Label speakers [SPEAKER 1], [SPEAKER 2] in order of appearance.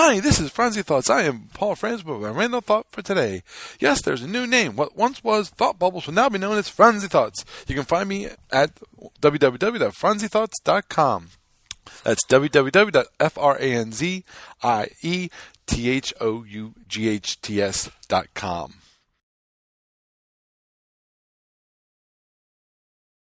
[SPEAKER 1] Hi, this is Franzi Thoughts. I am Paul Franz with a random thought for today. Yes, there's a new name. What once was Thought Bubbles will now be known as Franzi Thoughts. You can find me at www.franzithoughts.com. That's www.franziethoughts.com.